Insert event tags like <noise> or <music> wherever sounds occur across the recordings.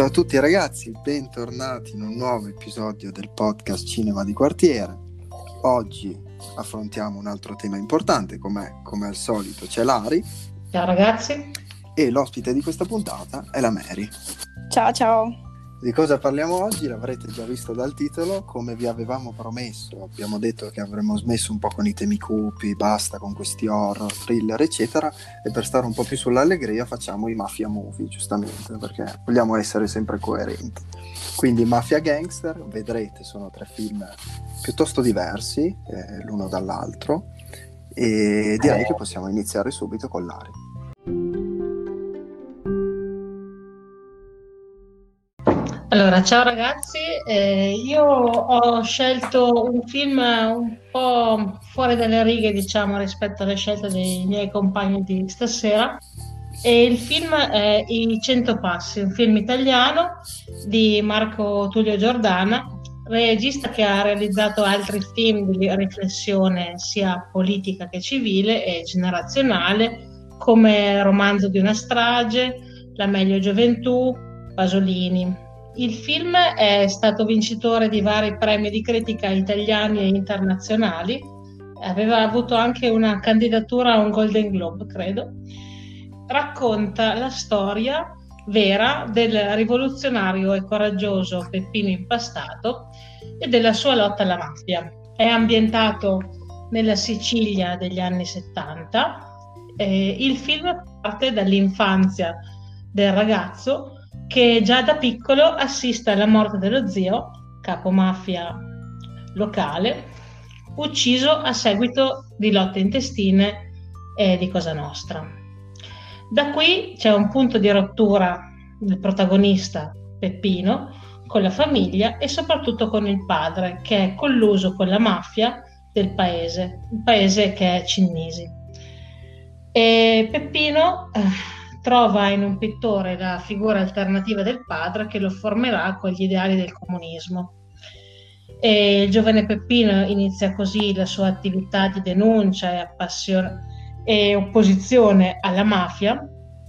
Ciao a tutti ragazzi, bentornati in un nuovo episodio del podcast Cinema di Quartiere. Oggi affrontiamo un altro tema importante, come, come al solito c'è Lari. Ciao ragazzi. E l'ospite di questa puntata è la Mary. Ciao ciao. Di cosa parliamo oggi? L'avrete già visto dal titolo, come vi avevamo promesso. Abbiamo detto che avremmo smesso un po' con i temi cupi, basta con questi horror, thriller, eccetera, e per stare un po' più sull'allegria facciamo i mafia movie, giustamente, perché vogliamo essere sempre coerenti. Quindi Mafia Gangster, vedrete, sono tre film piuttosto diversi eh, l'uno dall'altro, e direi che possiamo iniziare subito con l'Ari. Allora, ciao ragazzi, eh, io ho scelto un film un po' fuori dalle righe, diciamo, rispetto alle scelte dei miei compagni di stasera. E il film è I Cento Passi, un film italiano di Marco Tullio Giordana, regista che ha realizzato altri film di riflessione sia politica che civile e generazionale, come Romanzo di una strage, La meglio gioventù, Pasolini. Il film è stato vincitore di vari premi di critica italiani e internazionali, aveva avuto anche una candidatura a un Golden Globe, credo. Racconta la storia vera del rivoluzionario e coraggioso Peppino Impastato e della sua lotta alla mafia. È ambientato nella Sicilia degli anni 70. Eh, il film parte dall'infanzia del ragazzo che già da piccolo assiste alla morte dello zio, capo mafia locale, ucciso a seguito di lotte intestine e di Cosa Nostra. Da qui c'è un punto di rottura del protagonista Peppino con la famiglia e soprattutto con il padre che è colluso con la mafia del paese, il paese che è Cinnisi. E Peppino eh, trova in un pittore la figura alternativa del padre che lo formerà con gli ideali del comunismo. E il giovane Peppino inizia così la sua attività di denuncia e, appassion- e opposizione alla mafia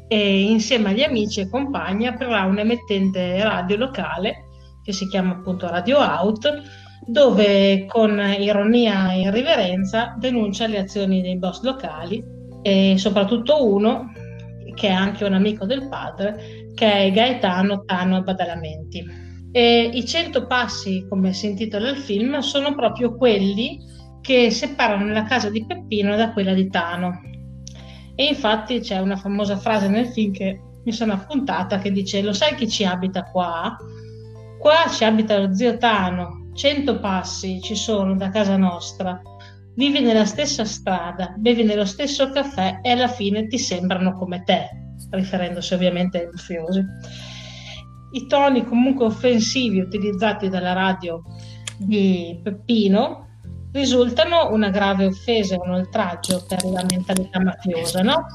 e insieme agli amici e compagni aprirà un'emettente radio locale che si chiama appunto Radio Out dove con ironia e irriverenza denuncia le azioni dei boss locali e soprattutto uno che è anche un amico del padre, che è Gaetano Tano Badalamenti. E I cento passi, come si intitola il film, sono proprio quelli che separano la casa di Peppino da quella di Tano. E infatti c'è una famosa frase nel film che mi sono appuntata che dice: Lo sai chi ci abita qua? Qua ci abita lo zio Tano, cento passi ci sono da casa nostra vivi nella stessa strada, bevi nello stesso caffè e alla fine ti sembrano come te, riferendosi ovviamente ai mafiosi. I toni comunque offensivi utilizzati dalla radio di Peppino risultano una grave offesa, un oltraggio per la mentalità mafiosa, no?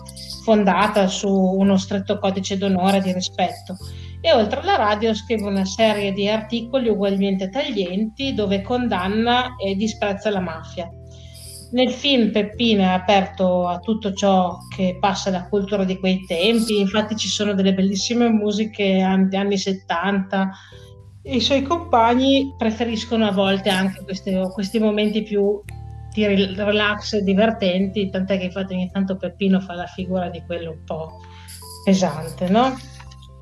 fondata su uno stretto codice d'onore di rispetto. E oltre alla radio scrive una serie di articoli ugualmente taglienti dove condanna e disprezza la mafia nel film Peppino è aperto a tutto ciò che passa la cultura di quei tempi, infatti ci sono delle bellissime musiche anni, anni 70. I suoi compagni preferiscono a volte anche questi, questi momenti più di relax divertenti, tant'è che infatti ogni tanto Peppino fa la figura di quello un po' pesante, no?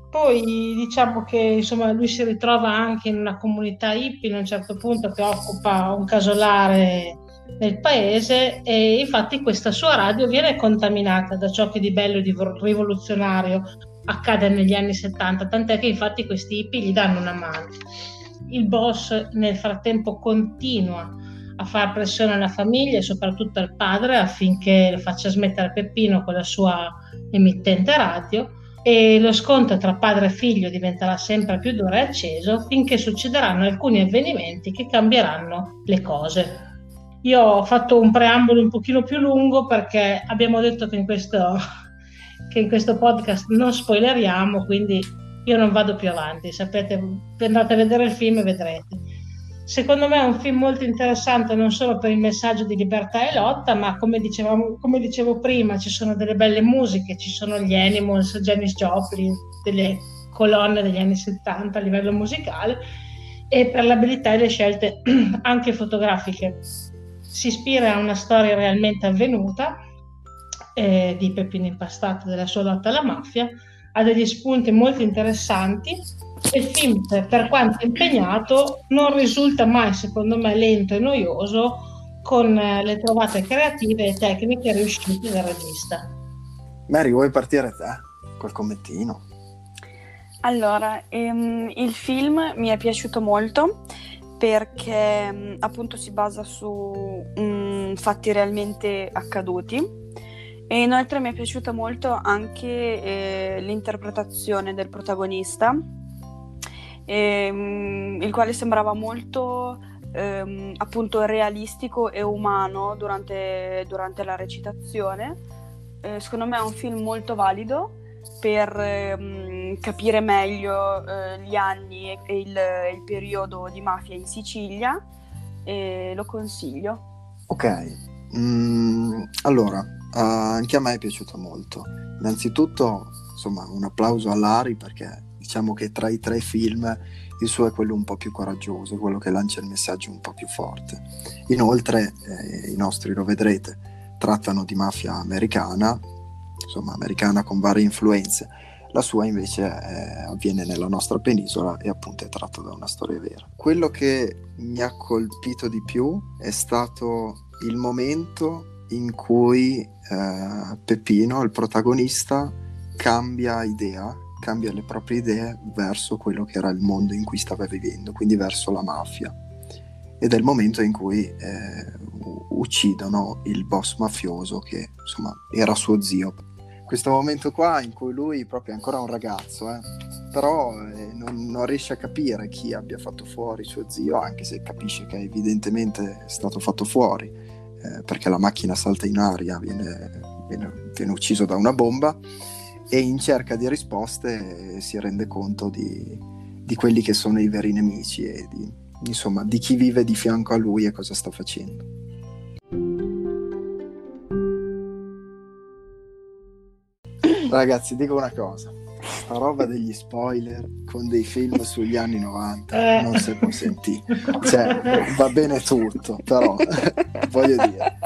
Poi diciamo che insomma, lui si ritrova anche in una comunità hippie in un certo punto che occupa un casolare nel paese e infatti questa sua radio viene contaminata da ciò che di bello e di rivoluzionario accade negli anni 70, tant'è che infatti questi hippie gli danno una mano. Il boss nel frattempo continua a fare pressione alla famiglia e soprattutto al padre affinché lo faccia smettere Peppino con la sua emittente radio e lo scontro tra padre e figlio diventerà sempre più duro e acceso finché succederanno alcuni avvenimenti che cambieranno le cose. Io ho fatto un preambolo un pochino più lungo perché abbiamo detto che in questo, <laughs> che in questo podcast non spoileriamo, quindi io non vado più avanti. Sapete, andate a vedere il film e vedrete. Secondo me è un film molto interessante non solo per il messaggio di libertà e lotta, ma come, dicevamo, come dicevo prima, ci sono delle belle musiche, ci sono gli Animals, Janis Joplin, delle colonne degli anni 70 a livello musicale e per l'abilità e le scelte <clears throat> anche fotografiche. Si ispira a una storia realmente avvenuta eh, di Peppino Impastato della sua lotta alla mafia, ha degli spunti molto interessanti e il film, per quanto impegnato, non risulta mai, secondo me, lento e noioso con eh, le trovate creative e tecniche riuscite del regista. Mary, vuoi partire te col commentino? Allora, ehm, il film mi è piaciuto molto perché mm, appunto si basa su mm, fatti realmente accaduti e inoltre mi è piaciuta molto anche eh, l'interpretazione del protagonista, ehm, il quale sembrava molto ehm, appunto realistico e umano durante, durante la recitazione. Eh, secondo me è un film molto valido per ehm, capire meglio eh, gli anni e, e il, il, periodo di mafia in Sicilia e lo consiglio. Ok, mm, allora Uh, anche a me è piaciuto molto. Innanzitutto, insomma, un applauso a Lari perché diciamo che tra i tre film il suo è quello un po' più coraggioso, quello che lancia il messaggio un po' più forte. Inoltre, eh, i nostri lo vedrete, trattano di mafia americana, insomma, americana con varie influenze. La sua invece eh, avviene nella nostra penisola e appunto è tratto da una storia vera. Quello che mi ha colpito di più è stato il momento in cui eh, Peppino, il protagonista, cambia idea, cambia le proprie idee verso quello che era il mondo in cui stava vivendo, quindi verso la mafia. Ed è il momento in cui eh, uccidono il boss mafioso che insomma era suo zio. Questo momento qua in cui lui proprio è ancora un ragazzo, eh, però eh, non, non, riesce a capire chi abbia fatto fuori suo zio, anche se capisce che evidentemente è stato fatto fuori eh, perché la macchina salta in aria, viene, viene, viene, ucciso da una bomba e in cerca di risposte si rende conto di, di quelli che sono i veri nemici e di, insomma, di chi vive di fianco a lui e cosa sta facendo. Ragazzi, dico una cosa sta roba degli spoiler con dei film sugli anni 90 eh. non si può sentire. Cioè, va bene tutto, però <laughs> voglio dire,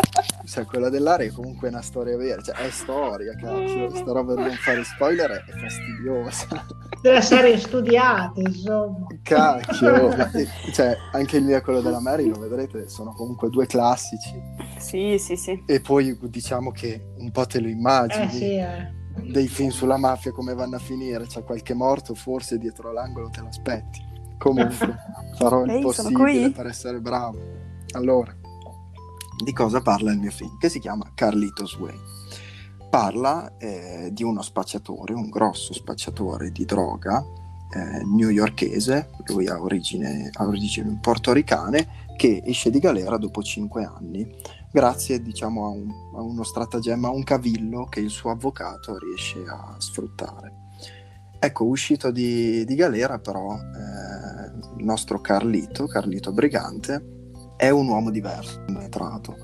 cioè, quella dell'area è comunque una storia vera, cioè, è storia, cazzo. Sta roba di non fare spoiler è, fastidiosa. Della serie studiate, insomma. Cacchio, cioè, anche il miracolo della Mary, lo vedrete, sono comunque due classici. Sì, sì, sì. E poi diciamo che un po' te lo immagini. Eh, sì, eh dei film sulla mafia come vanno a finire, c'è qualche morto, forse dietro l'angolo te l'aspetti. Comunque, <laughs> farò il possibile per essere bravo. Allora, di cosa parla il mio film? Che si chiama Carlitos Way. Parla eh, di uno spacciatore, un grosso spacciatore di droga eh, newyorkese, lui ha origine, ha origini portoricane, che esce di galera dopo cinque anni grazie diciamo, a, un, a, uno stratagemma, a un cavillo che il suo avvocato riesce a sfruttare. Ecco, uscito di, di galera però eh, il nostro Carlito, Carlito Brigante, è un uomo diverso, trato.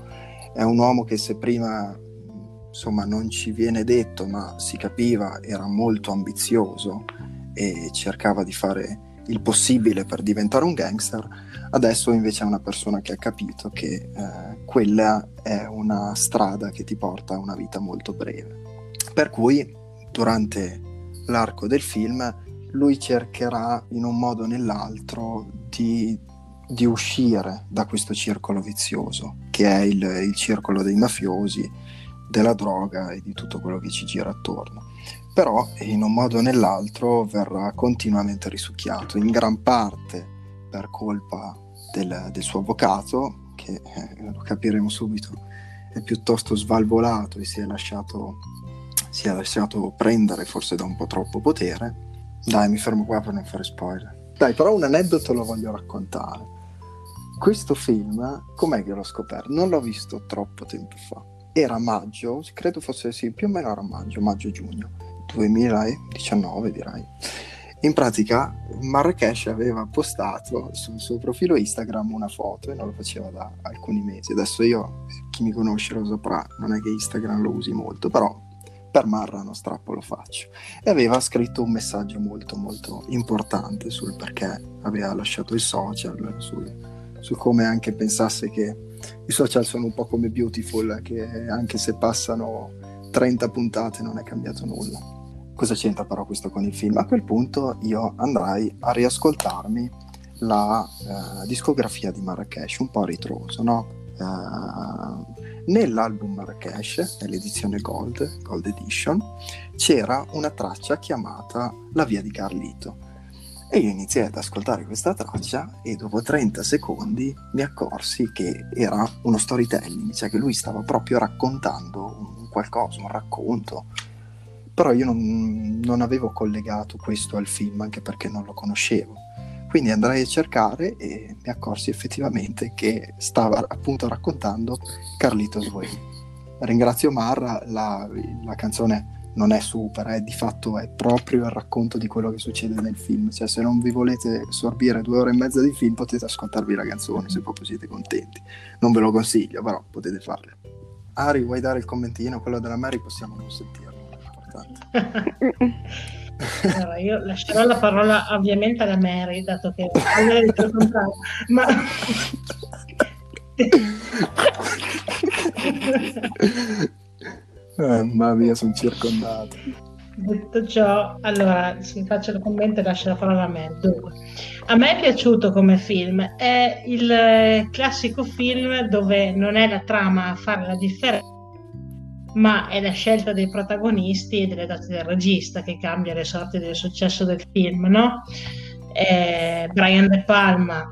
È un uomo che se prima insomma non ci viene detto, ma si capiva, era molto ambizioso e cercava di fare il possibile per diventare un gangster, adesso invece è una persona che ha capito che eh, quella è una strada che ti porta a una vita molto breve. Per cui durante l'arco del film lui cercherà in un modo o nell'altro di, di uscire da questo circolo vizioso, che è il, il circolo dei mafiosi, della droga e di tutto quello che ci gira attorno però in un modo o nell'altro verrà continuamente risucchiato, in gran parte per colpa del, del suo avvocato, che eh, lo capiremo subito, è piuttosto svalvolato e si è, lasciato, si è lasciato prendere forse da un po' troppo potere. Dai, mi fermo qua per non fare spoiler. Dai, però un aneddoto lo voglio raccontare. Questo film, com'è che l'ho scoperto? Non l'ho visto troppo tempo fa. Era maggio, credo fosse sì, più o meno era maggio, maggio-giugno 2019 direi. In pratica Marrakesh aveva postato sul suo profilo Instagram una foto e non lo faceva da alcuni mesi. Adesso io, chi mi conosce lo saprà, non è che Instagram lo usi molto, però per Marra non strappo lo faccio. E aveva scritto un messaggio molto molto importante sul perché aveva lasciato i social, sul, su come anche pensasse che i social sono un po' come Beautiful, che anche se passano 30 puntate non è cambiato nulla. Cosa c'entra però questo con il film? A quel punto io andrai a riascoltarmi la uh, discografia di Marrakesh, un po' ritroso, no? Uh, nell'album Marrakesh, nell'edizione Gold, Gold Edition, c'era una traccia chiamata La via di Carlito. E io iniziai ad ascoltare questa traccia e dopo 30 secondi mi accorsi che era uno storytelling, cioè che lui stava proprio raccontando un qualcosa, un racconto. Però io non, non avevo collegato questo al film anche perché non lo conoscevo quindi andrai a cercare e mi accorsi effettivamente che stava appunto raccontando Carlitos Way. Ringrazio Marra, la, la canzone non è super, è, di fatto è proprio il racconto di quello che succede nel film. Cioè, se non vi volete sorbire due ore e mezza di film, potete ascoltarvi la canzone se proprio siete contenti. Non ve lo consiglio, però potete farlo. Ari, vuoi dare il commentino? Quello della Mary possiamo non sentirlo. Allora, io lascerò la parola ovviamente alla Mary, dato che ma eh, mamma mia, sono circondato. Detto ciò, allora si faccio il commento e lascio la parola a me. Dunque, a me è piaciuto come film, è il classico film dove non è la trama a fare la differenza ma è la scelta dei protagonisti e delle date del regista che cambia le sorti del successo del film, no? Eh, Brian De Palma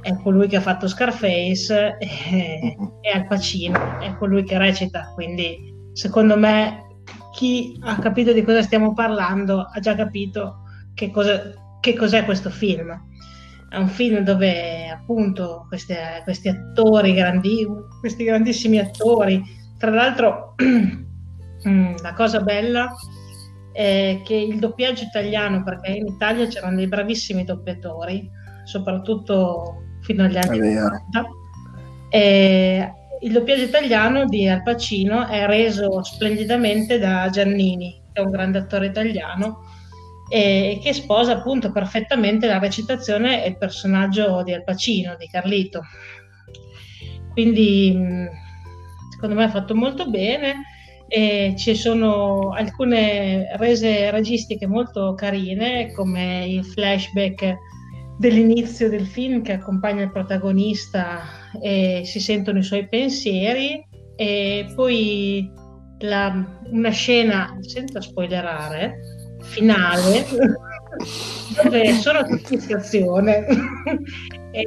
è colui che ha fatto Scarface eh, e Al Pacino è colui che recita, quindi secondo me chi ha capito di cosa stiamo parlando ha già capito che, cosa, che cos'è questo film. È un film dove appunto questi, questi attori, grandi, questi grandissimi attori, tra l'altro, <clears throat> mm, la cosa bella è che il doppiaggio italiano, perché in Italia c'erano dei bravissimi doppiatori, soprattutto fino agli anni 90, e il doppiaggio italiano di Al Pacino è reso splendidamente da Giannini, che è un grande attore italiano, e che sposa appunto perfettamente la recitazione e il personaggio di Al Pacino, di Carlito. Quindi mm, secondo me è fatto molto bene e ci sono alcune rese registiche molto carine come il flashback dell'inizio del film che accompagna il protagonista e si sentono i suoi pensieri e poi la, una scena senza spoilerare finale dove sono tutti in stazione. <laughs> E,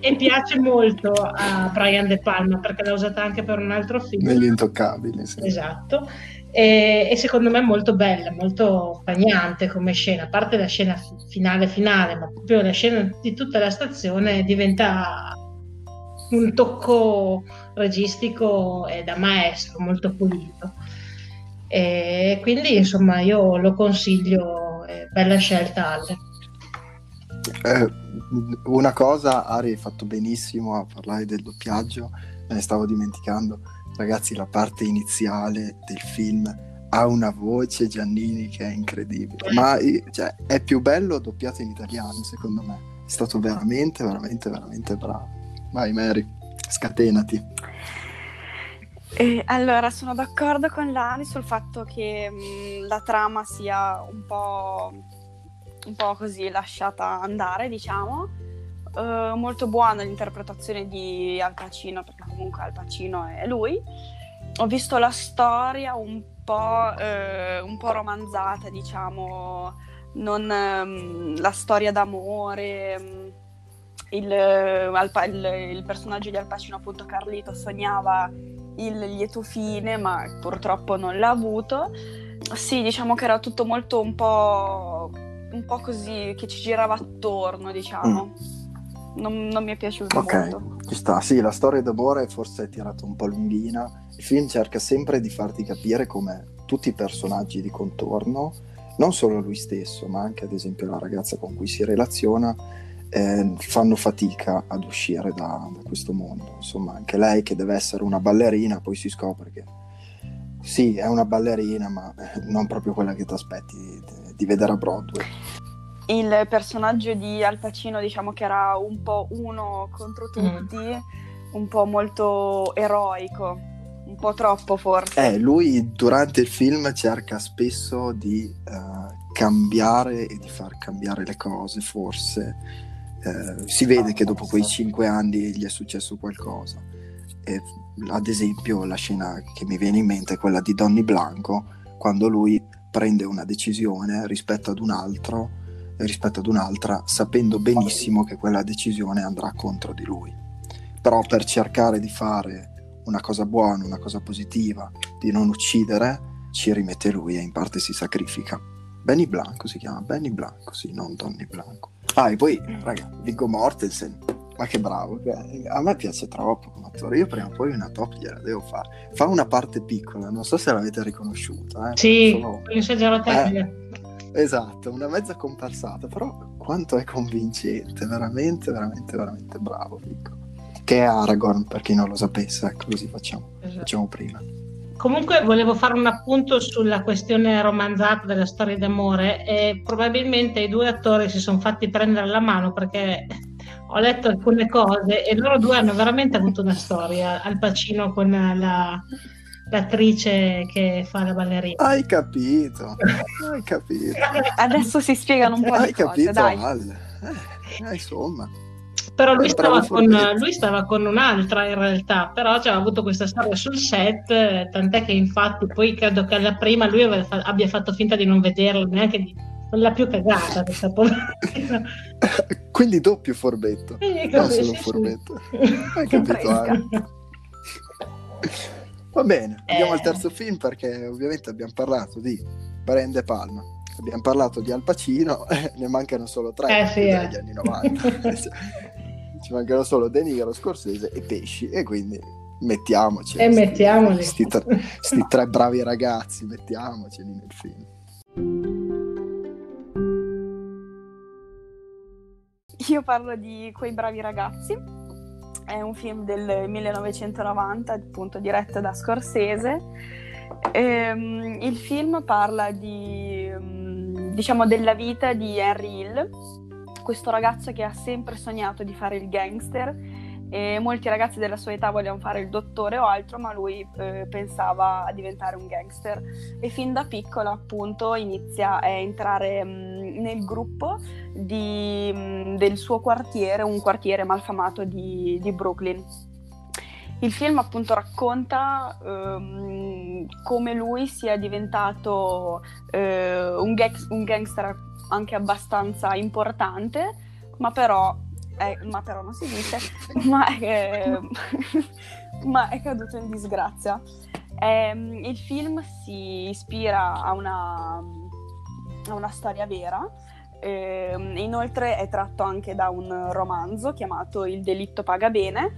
e piace molto a Brian De Palma perché l'ha usata anche per un altro film. Negli intoccabili, sì. Esatto. E, e, secondo me è molto bella, molto pregnante come scena, a parte la scena finale finale, ma proprio la scena di tutta la stazione diventa un tocco registico e da maestro, molto pulito. E quindi insomma io lo consiglio, bella scelta Ale. Eh, una cosa, Ari, hai fatto benissimo a parlare del doppiaggio, me ne stavo dimenticando. Ragazzi, la parte iniziale del film ha una voce Giannini che è incredibile, ma cioè, è più bello doppiato in italiano, secondo me. È stato veramente, veramente, veramente bravo. Vai, Mary, scatenati. Eh, allora, sono d'accordo con Lani sul fatto che mh, la trama sia un po' un po' così lasciata andare, diciamo. Uh, molto buona l'interpretazione di Al Pacino, perché comunque Al Pacino è lui. Ho visto la storia un po', uh, un po romanzata, diciamo, non, um, la storia d'amore. Um, il, Al, il, il, personaggio di Al Pacino, appunto Carlito, sognava il lieto fine, ma purtroppo non l'ha avuto. Sì, diciamo che era tutto molto un po' un po' così che ci girava attorno, diciamo. Mm. Non, non, mi è piaciuto Ok, molto. ci sta. Sì, la storia d'amore forse è tirata un po' lunghina. Il film cerca sempre di farti capire come tutti i personaggi di contorno, non solo lui stesso, ma anche ad esempio la ragazza con cui si relaziona, eh, fanno fatica ad uscire da, da questo mondo. Insomma, anche lei che deve essere una ballerina, poi si scopre che sì, è una ballerina, ma <laughs> non proprio quella che ti aspetti di, vedere a Broadway. Il personaggio di Al Pacino, diciamo che era un po' uno contro Mm. tutti, un po' molto eroico, un po' troppo forse. Eh, lui durante il film cerca spesso di eh, cambiare e di far cambiare le cose, forse. Eh, si vede che dopo quei cinque anni gli è successo qualcosa. E, ad esempio, la scena che mi viene in mente è quella di Donny Blanco, quando lui prende una decisione rispetto ad un altro, rispetto ad un'altra, sapendo benissimo che quella decisione andrà contro di lui. Però per cercare di fare una cosa buona, una cosa positiva, di non uccidere, ci rimette lui e in parte si sacrifica. Benny Blanco si chiama, Benny Blanco, sì, non Donny Blanco. Ah, e poi, raga, Viggo Mortensen, ma che bravo, a me piace troppo come attore, io prima o poi una top gliela devo fare. Fa una parte piccola, non so se l'avete riconosciuta. Eh, Sì, solo- rotelle. Esatto, una mezza comparsata, però quanto è convincente, veramente, veramente, veramente bravo Viggo. Che è Aragorn, per chi non lo sapesse, ecco, così facciamo, Esatto. facciamo prima. Comunque volevo fare un appunto sulla questione romanzata della storia d'amore e probabilmente i due attori si sono fatti prendere la mano perché ho letto alcune cose e loro due hanno veramente avuto una storia, Al Pacino con la- l'attrice che fa la ballerina. Hai capito, hai capito, Adesso si spiegano un po' hai di cose, capito dai. Ale. Eh, insomma, Però lui stava, con, lui stava con un'altra in realtà, però aveva avuto questa storia sul set, tant'è che infatti poi credo che alla prima lui abbia fatto finta di non vederla, neanche di... non l'ha più cagata questa poverina. <laughs> quindi doppio forbetto, Eh, non solo sì, sì. forbetto. Hai capito. Ale? Va bene, andiamo Eh. al terzo film perché ovviamente abbiamo parlato di Brian De Palma, abbiamo parlato di Al Pacino, <laughs> eh, ne mancano solo tre Eh, sì, eh. anni 90. <laughs> Ci mancano solo De Niro, Scorsese e Pesci e quindi mettiamoci. E mettiamoli. Sti, tre, sti tre bravi ragazzi, mettiamoceli nel film. <laughs> Io parlo di Quei bravi ragazzi, è un film del 1990, appunto diretto da Scorsese. Ehm, il film parla di, mm, diciamo, della vita di Henry Hill, questo ragazzo che ha sempre sognato di fare il gangster e molti ragazzi della sua età volevano fare il dottore o altro, ma lui eh, pensava a diventare un gangster e fin da piccolo appunto inizia a entrare mm, nel gruppo di, mm, del suo quartiere, un quartiere malfamato di, di Brooklyn. Il film appunto racconta ehm, come lui sia diventato eh, un, gax- un gangster anche abbastanza importante, ma però, eh, ma però non si dice, ma è, <laughs> ma è caduto in disgrazia. Ehm, il film si ispira a una, a una storia vera. ehm, inoltre è tratto anche da un romanzo chiamato Il delitto paga bene.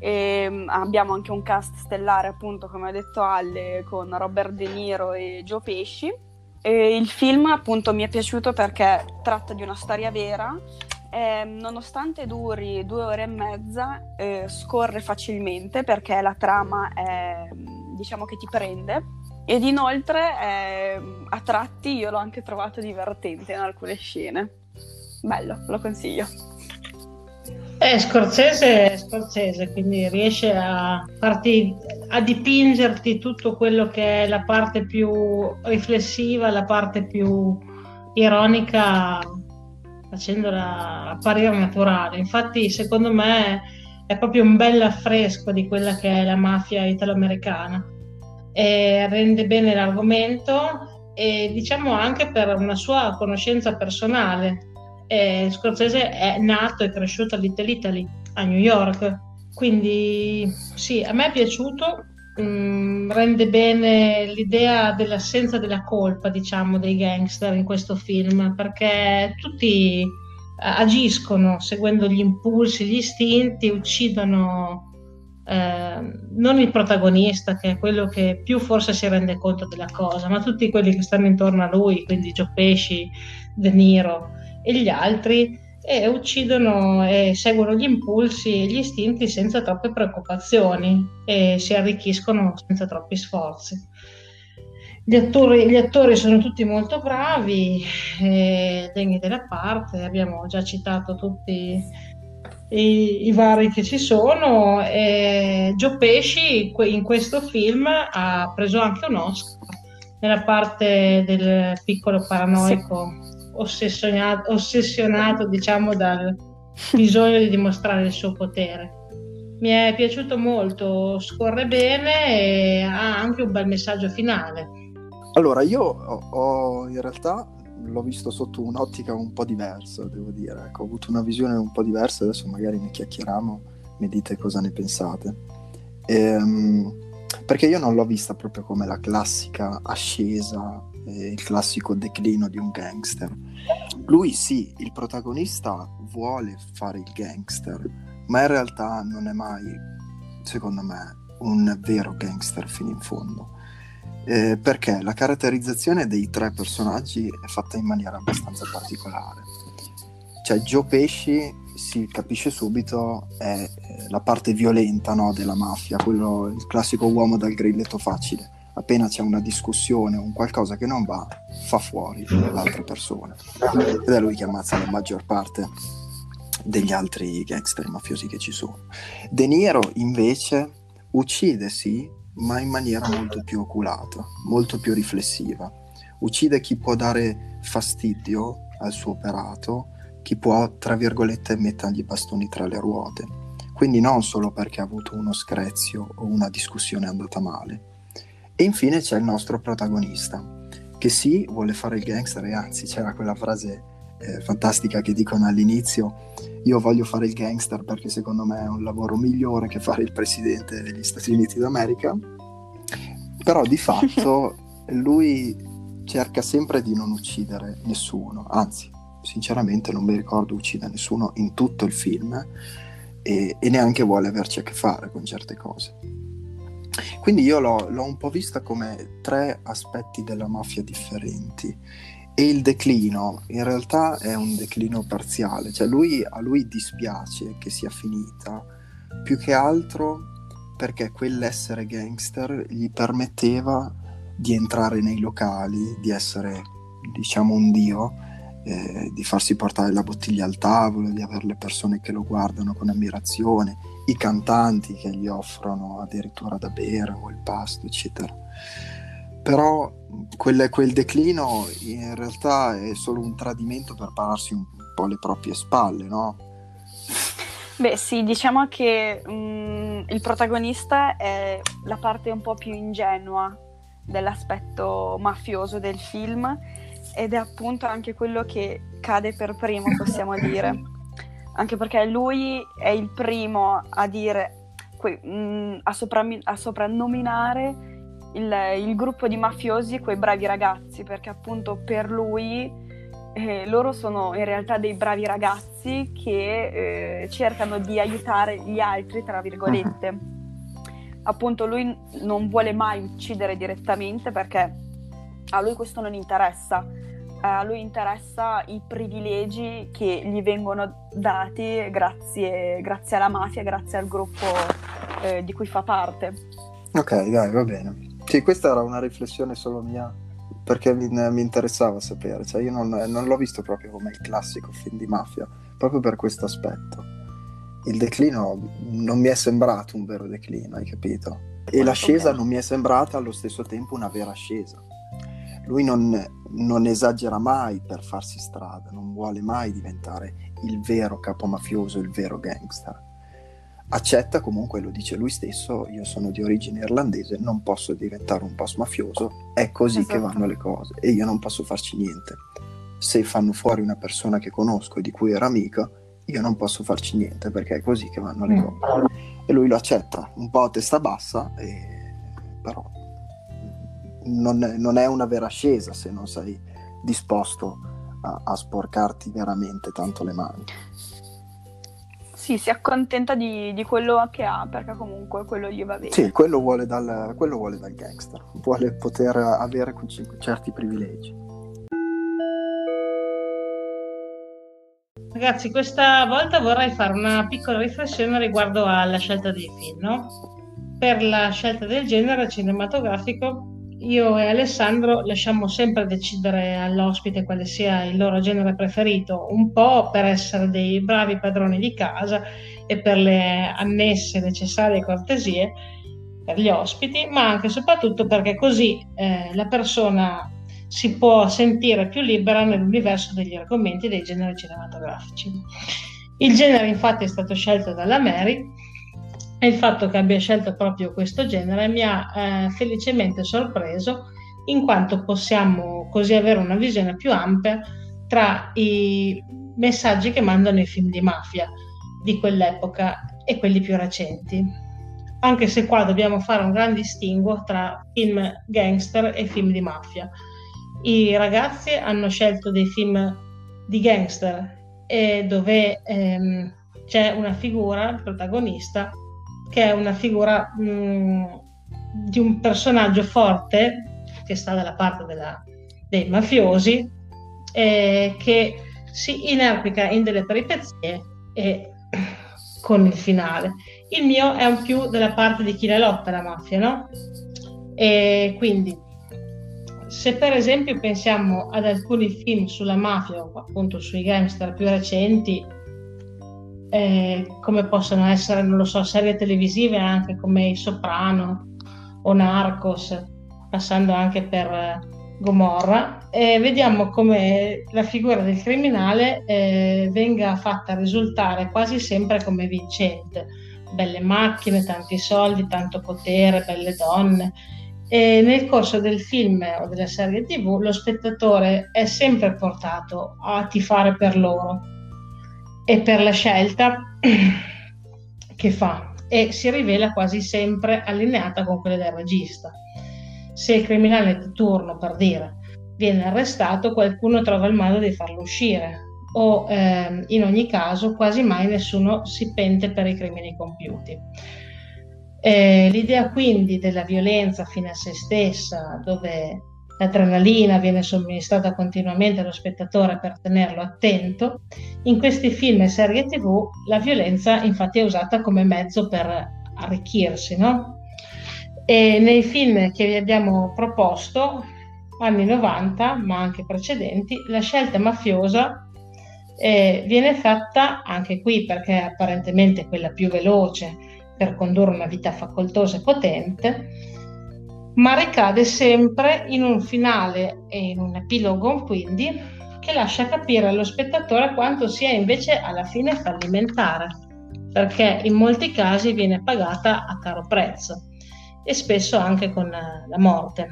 Ehm, abbiamo anche un cast stellare, appunto, come ha detto Alle, con Robert De Niro e Joe Pesci. E il film, appunto, mi è piaciuto perché tratta di una storia vera. E, nonostante duri due ore e mezza, eh, scorre facilmente perché la trama è, diciamo che ti prende. Ed inoltre, eh, a tratti, io l'ho anche trovato divertente in alcune scene. Bello, lo consiglio. È Scorsese, è Scorsese, quindi riesce a farti, a dipingerti tutto quello che è la parte più riflessiva, la parte più ironica, facendola apparire naturale. Infatti, secondo me, è proprio un bel affresco di quella che è la mafia italoamericana. E rende bene l'argomento e diciamo anche per una sua conoscenza personale eh, Scorsese è nato e cresciuto a Little Italy, a New York. Quindi sì, a me è piaciuto, mm, rende bene l'idea dell'assenza della colpa, diciamo, dei gangster in questo film, perché tutti eh, agiscono seguendo gli impulsi, gli istinti, uccidono eh, non il protagonista, che è quello che più forse si rende conto della cosa, ma tutti quelli che stanno intorno a lui, quindi Joe Pesci, De Niro e gli altri e uccidono e seguono gli impulsi e gli istinti senza troppe preoccupazioni e si arricchiscono senza troppi sforzi. gli attori, gli attori sono tutti molto bravi, eh, degni della parte, abbiamo già citato tutti i, i vari che ci sono. E Gio Pesci in questo film ha preso anche un Oscar nella parte del piccolo paranoico sì. Ossessionato, ossessionato diciamo dal bisogno di dimostrare il suo potere mi è piaciuto molto, scorre bene e ha anche un bel messaggio finale. Allora, io ho, ho, in realtà l'ho visto sotto un'ottica un po' diversa, devo dire. Ecco, ho avuto una visione un po' diversa, adesso magari ne chiacchieriamo, mi dite cosa ne pensate. Ehm, perché io non l'ho vista proprio come la classica ascesa, eh, il classico declino di un gangster. Lui sì, il protagonista vuole fare il gangster, ma in realtà non è mai, secondo me, un vero gangster fino in fondo eh, perché la caratterizzazione dei tre personaggi è fatta in maniera abbastanza particolare. Cioè Joe Pesci si capisce subito è eh, la parte violenta no, della mafia, quello, il classico uomo dal grilletto facile. Appena c'è una discussione o un qualcosa che non va, fa fuori l'altra persona. Ed è lui che ammazza la maggior parte degli altri gangster mafiosi che ci sono. De Niro invece uccide sì, ma in maniera molto più oculata, molto più riflessiva. Uccide chi può dare fastidio al suo operato, chi può, tra virgolette, mettergli i bastoni tra le ruote. Quindi non solo perché ha avuto uno screzio o una discussione andata male. E infine c'è il nostro protagonista, che sì, vuole fare il gangster e anzi c'era quella frase eh, fantastica che dicono all'inizio, io voglio fare il gangster perché secondo me è un lavoro migliore che fare il presidente degli Stati Uniti d'America, però di fatto <laughs> lui cerca sempre di non uccidere nessuno, anzi sinceramente non mi ricordo uccida nessuno in tutto il film e, e neanche vuole averci a che fare con certe cose. Quindi io l'ho, l'ho, un po' vista come tre aspetti della mafia differenti. E il declino in realtà è un declino parziale, cioè lui, a lui dispiace che sia finita, più che altro perché quell'essere gangster gli permetteva di entrare nei locali, di essere diciamo un dio, eh, di farsi portare la bottiglia al tavolo, di avere le persone che lo guardano con ammirazione, i cantanti che gli offrono addirittura da bere o il pasto, eccetera. Però quel, quel, declino in realtà è solo un tradimento per pararsi un po' le proprie spalle, no? Beh sì, diciamo che um, il protagonista è la parte un po' più ingenua dell'aspetto mafioso del film ed è appunto anche quello che cade per primo, possiamo dire. <laughs> Anche perché lui è il primo a dire, mm, a, sopra, a soprannominare il, il gruppo di mafiosi quei bravi ragazzi, perché appunto per lui eh, loro sono in realtà dei bravi ragazzi che eh, cercano di aiutare gli altri, tra virgolette. Uh-huh. Appunto lui non vuole mai uccidere direttamente perché a lui questo non interessa. A lui interessa i privilegi che gli vengono dati grazie, grazie alla mafia, grazie al gruppo eh, di cui fa parte. Ok, dai, va bene. Sì, questa era una riflessione solo mia perché mi, mi interessava sapere, cioè io non, non, l'ho visto proprio come il classico film di mafia, proprio per questo aspetto. Il declino non mi è sembrato un vero declino, hai capito? E l'ascesa non mi è sembrata allo stesso tempo una vera ascesa. Lui non, non esagera mai per farsi strada, non vuole mai diventare il vero capo mafioso, il vero gangster accetta comunque, lo dice lui stesso, io sono di origine irlandese, non posso diventare un post mafioso, è così esatto. che vanno le cose e io non posso farci niente. Se fanno fuori una persona che conosco e di cui era amica, io non posso farci niente perché è così che vanno le mm. cose. E lui lo accetta, un po' a testa bassa, e... però non è, non è, una vera ascesa se non sei disposto a, a sporcarti veramente tanto le mani. Sì, si accontenta di, di, quello che ha, perché comunque quello gli va bene. Sì, quello vuole dal, quello vuole dal gangster, vuole poter avere certi privilegi. Ragazzi, questa volta vorrei fare una piccola riflessione riguardo alla scelta dei film, no? Per la scelta del genere cinematografico io e Alessandro lasciamo sempre decidere all'ospite quale sia il loro genere preferito, un po' per essere dei bravi padroni di casa e per le annesse necessarie cortesie per gli ospiti, ma anche e soprattutto perché così eh, la persona si può sentire più libera nell'universo degli argomenti dei generi cinematografici. Il genere infatti è stato scelto dalla Mary e il fatto che abbia scelto proprio questo genere mi ha eh, felicemente sorpreso in quanto possiamo così avere una visione più ampia tra i messaggi che mandano i film di mafia di quell'epoca e quelli più recenti. Anche se qua dobbiamo fare un gran distinguo tra film gangster e film di mafia. I ragazzi hanno scelto dei film di gangster dove ehm, c'è una figura, protagonista, che è una figura mh, di un personaggio forte che sta dalla parte della, dei mafiosi eh, che si inerpica in delle peripezie e <clears throat> con il finale. Il mio è un più della parte di chi la lotta la mafia, no? E quindi se per esempio pensiamo ad alcuni film sulla mafia appunto sui gangster più recenti, eh, come possono essere, non lo so, serie televisive anche come I Soprano o Narcos, passando anche per eh, Gomorra, e vediamo come la figura del criminale eh, venga fatta risultare quasi sempre come vincente. Belle macchine, tanti soldi, tanto potere, belle donne. E nel corso del film o della serie tv lo spettatore è sempre portato a tifare per loro e per la scelta <clears throat> che fa e si rivela quasi sempre allineata con quella del regista. Se il criminale di turno, per dire, viene arrestato, qualcuno trova il modo di farlo uscire o eh, in ogni caso quasi mai nessuno si pente per i crimini compiuti. Eh, l'idea quindi della violenza fine a se stessa, dove l'adrenalina viene somministrata continuamente allo spettatore per tenerlo attento, in questi film e serie tv la violenza infatti è usata come mezzo per arricchirsi, no? E nei film che vi abbiamo proposto, anni 90, ma anche precedenti, la scelta mafiosa eh, viene fatta anche qui perché è apparentemente quella più veloce per condurre una vita facoltosa e potente, ma ricade sempre in un finale e in un epilogo quindi che lascia capire allo spettatore quanto sia invece alla fine fallimentare, perché in molti casi viene pagata a caro prezzo e spesso anche con la morte.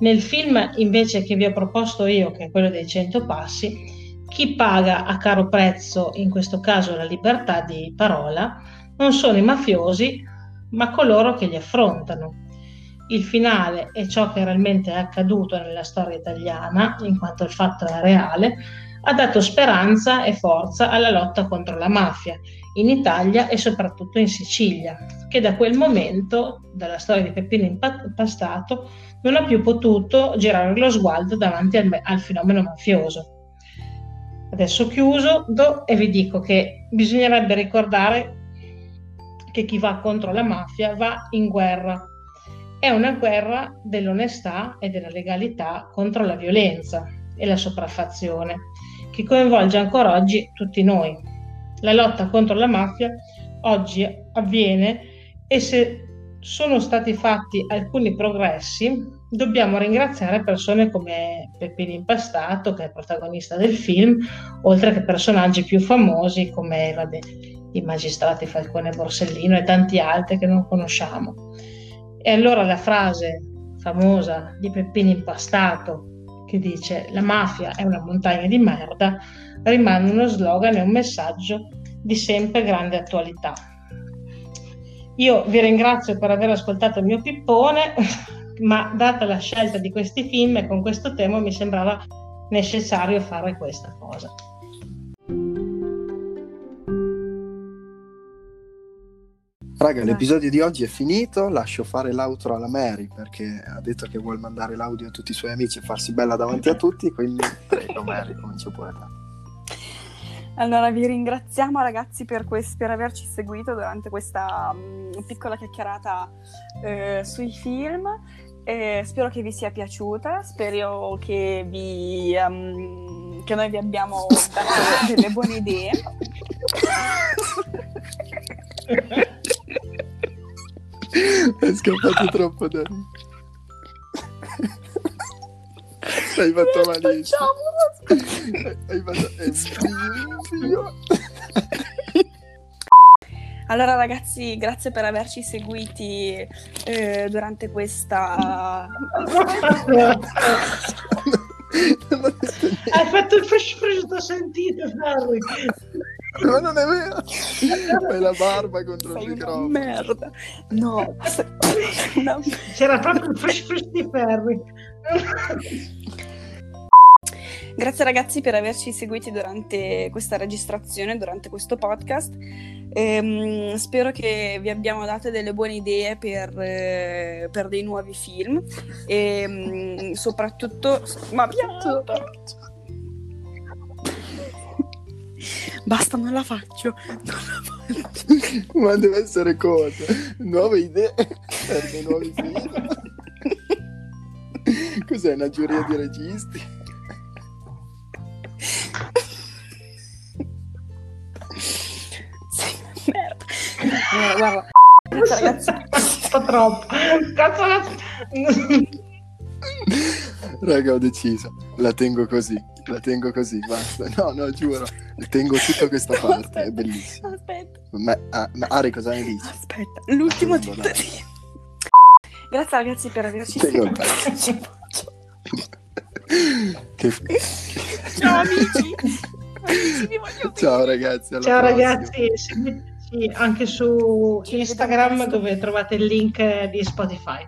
Nel film invece che vi ho proposto io, che è quello dei 100 passi, chi paga a caro prezzo, in questo caso la libertà di parola, non sono i mafiosi, ma coloro che li affrontano il finale è ciò che realmente è accaduto nella storia italiana, in quanto il fatto è reale, ha dato speranza e forza alla lotta contro la mafia in Italia e soprattutto in Sicilia, che da quel momento, dalla storia di Peppino Impastato, non ha più potuto girare lo sguardo davanti al, al fenomeno mafioso. Adesso chiuso do, e vi dico che bisognerebbe ricordare che chi va contro la mafia va in guerra è una guerra dell'onestà e della legalità contro la violenza e la sopraffazione, che coinvolge ancora oggi tutti noi. La lotta contro la mafia oggi avviene e se sono stati fatti alcuni progressi, dobbiamo ringraziare persone come Peppino Impastato, che è protagonista del film, oltre che personaggi più famosi come vabbè, i magistrati Falcone Borsellino e tanti altri che non conosciamo. E allora la frase famosa di Peppino Impastato che dice la mafia è una montagna di merda rimane uno slogan e un messaggio di sempre grande attualità. Io vi ringrazio per aver ascoltato il mio pippone, <laughs> ma data la scelta di questi film e con questo tema mi sembrava necessario fare questa cosa. Raga, l'episodio di oggi è finito, lascio fare l'outro alla Mary perché ha detto che vuole mandare l'audio a tutti i suoi amici e farsi bella davanti a tutti, quindi prego Mary, comincio pure te. Allora, vi ringraziamo ragazzi per, quest- per averci seguito durante questa um, piccola chiacchierata eh, sui film Eh, spero che vi sia piaciuta, spero che, vi, um, che noi vi abbiamo dato delle buone idee. <laughs> È scappato <laughs> troppo da Hai fatto malissimo. Hai fatto... Allora ragazzi, grazie per averci seguiti eh, durante questa... <laughs> Hai fatto il fresh fresh, t'ho sentito, Harry. Ma non è vero! Fai la barba contro Sei il una microfono. merda. No, una C'era proprio il fresh fresh di Ferri. Grazie ragazzi per averci seguiti durante questa registrazione, durante questo podcast. Ehm, spero che vi abbiamo dato delle buone idee per, eh, per dei nuovi film e mm, soprattutto... Ma piatto! Basta, non la faccio. Non la faccio. <laughs> Ma deve essere cosa? Nuove idee per dei nuovi film? <laughs> Cos'è una giuria di registi? Sì, merda. Eh, guarda, ragazzi. Po' troppo. Cazzo, Raga, ho deciso. La tengo così. <laughs> La tengo così, basta. No, no, giuro. Tengo tutta questa parte, è bellissimo. Aspetta, Ma, ah, ma Ari, cosa ne dici? aspetta. L'ultimo me. tentativo. Grazie ragazzi per averci seguito. <laughs> Che... Ciao amici. Amici. Ciao ragazzi. alla Ciao prossima. ragazzi, seguiteci anche su Instagram dove trovate il link di Spotify.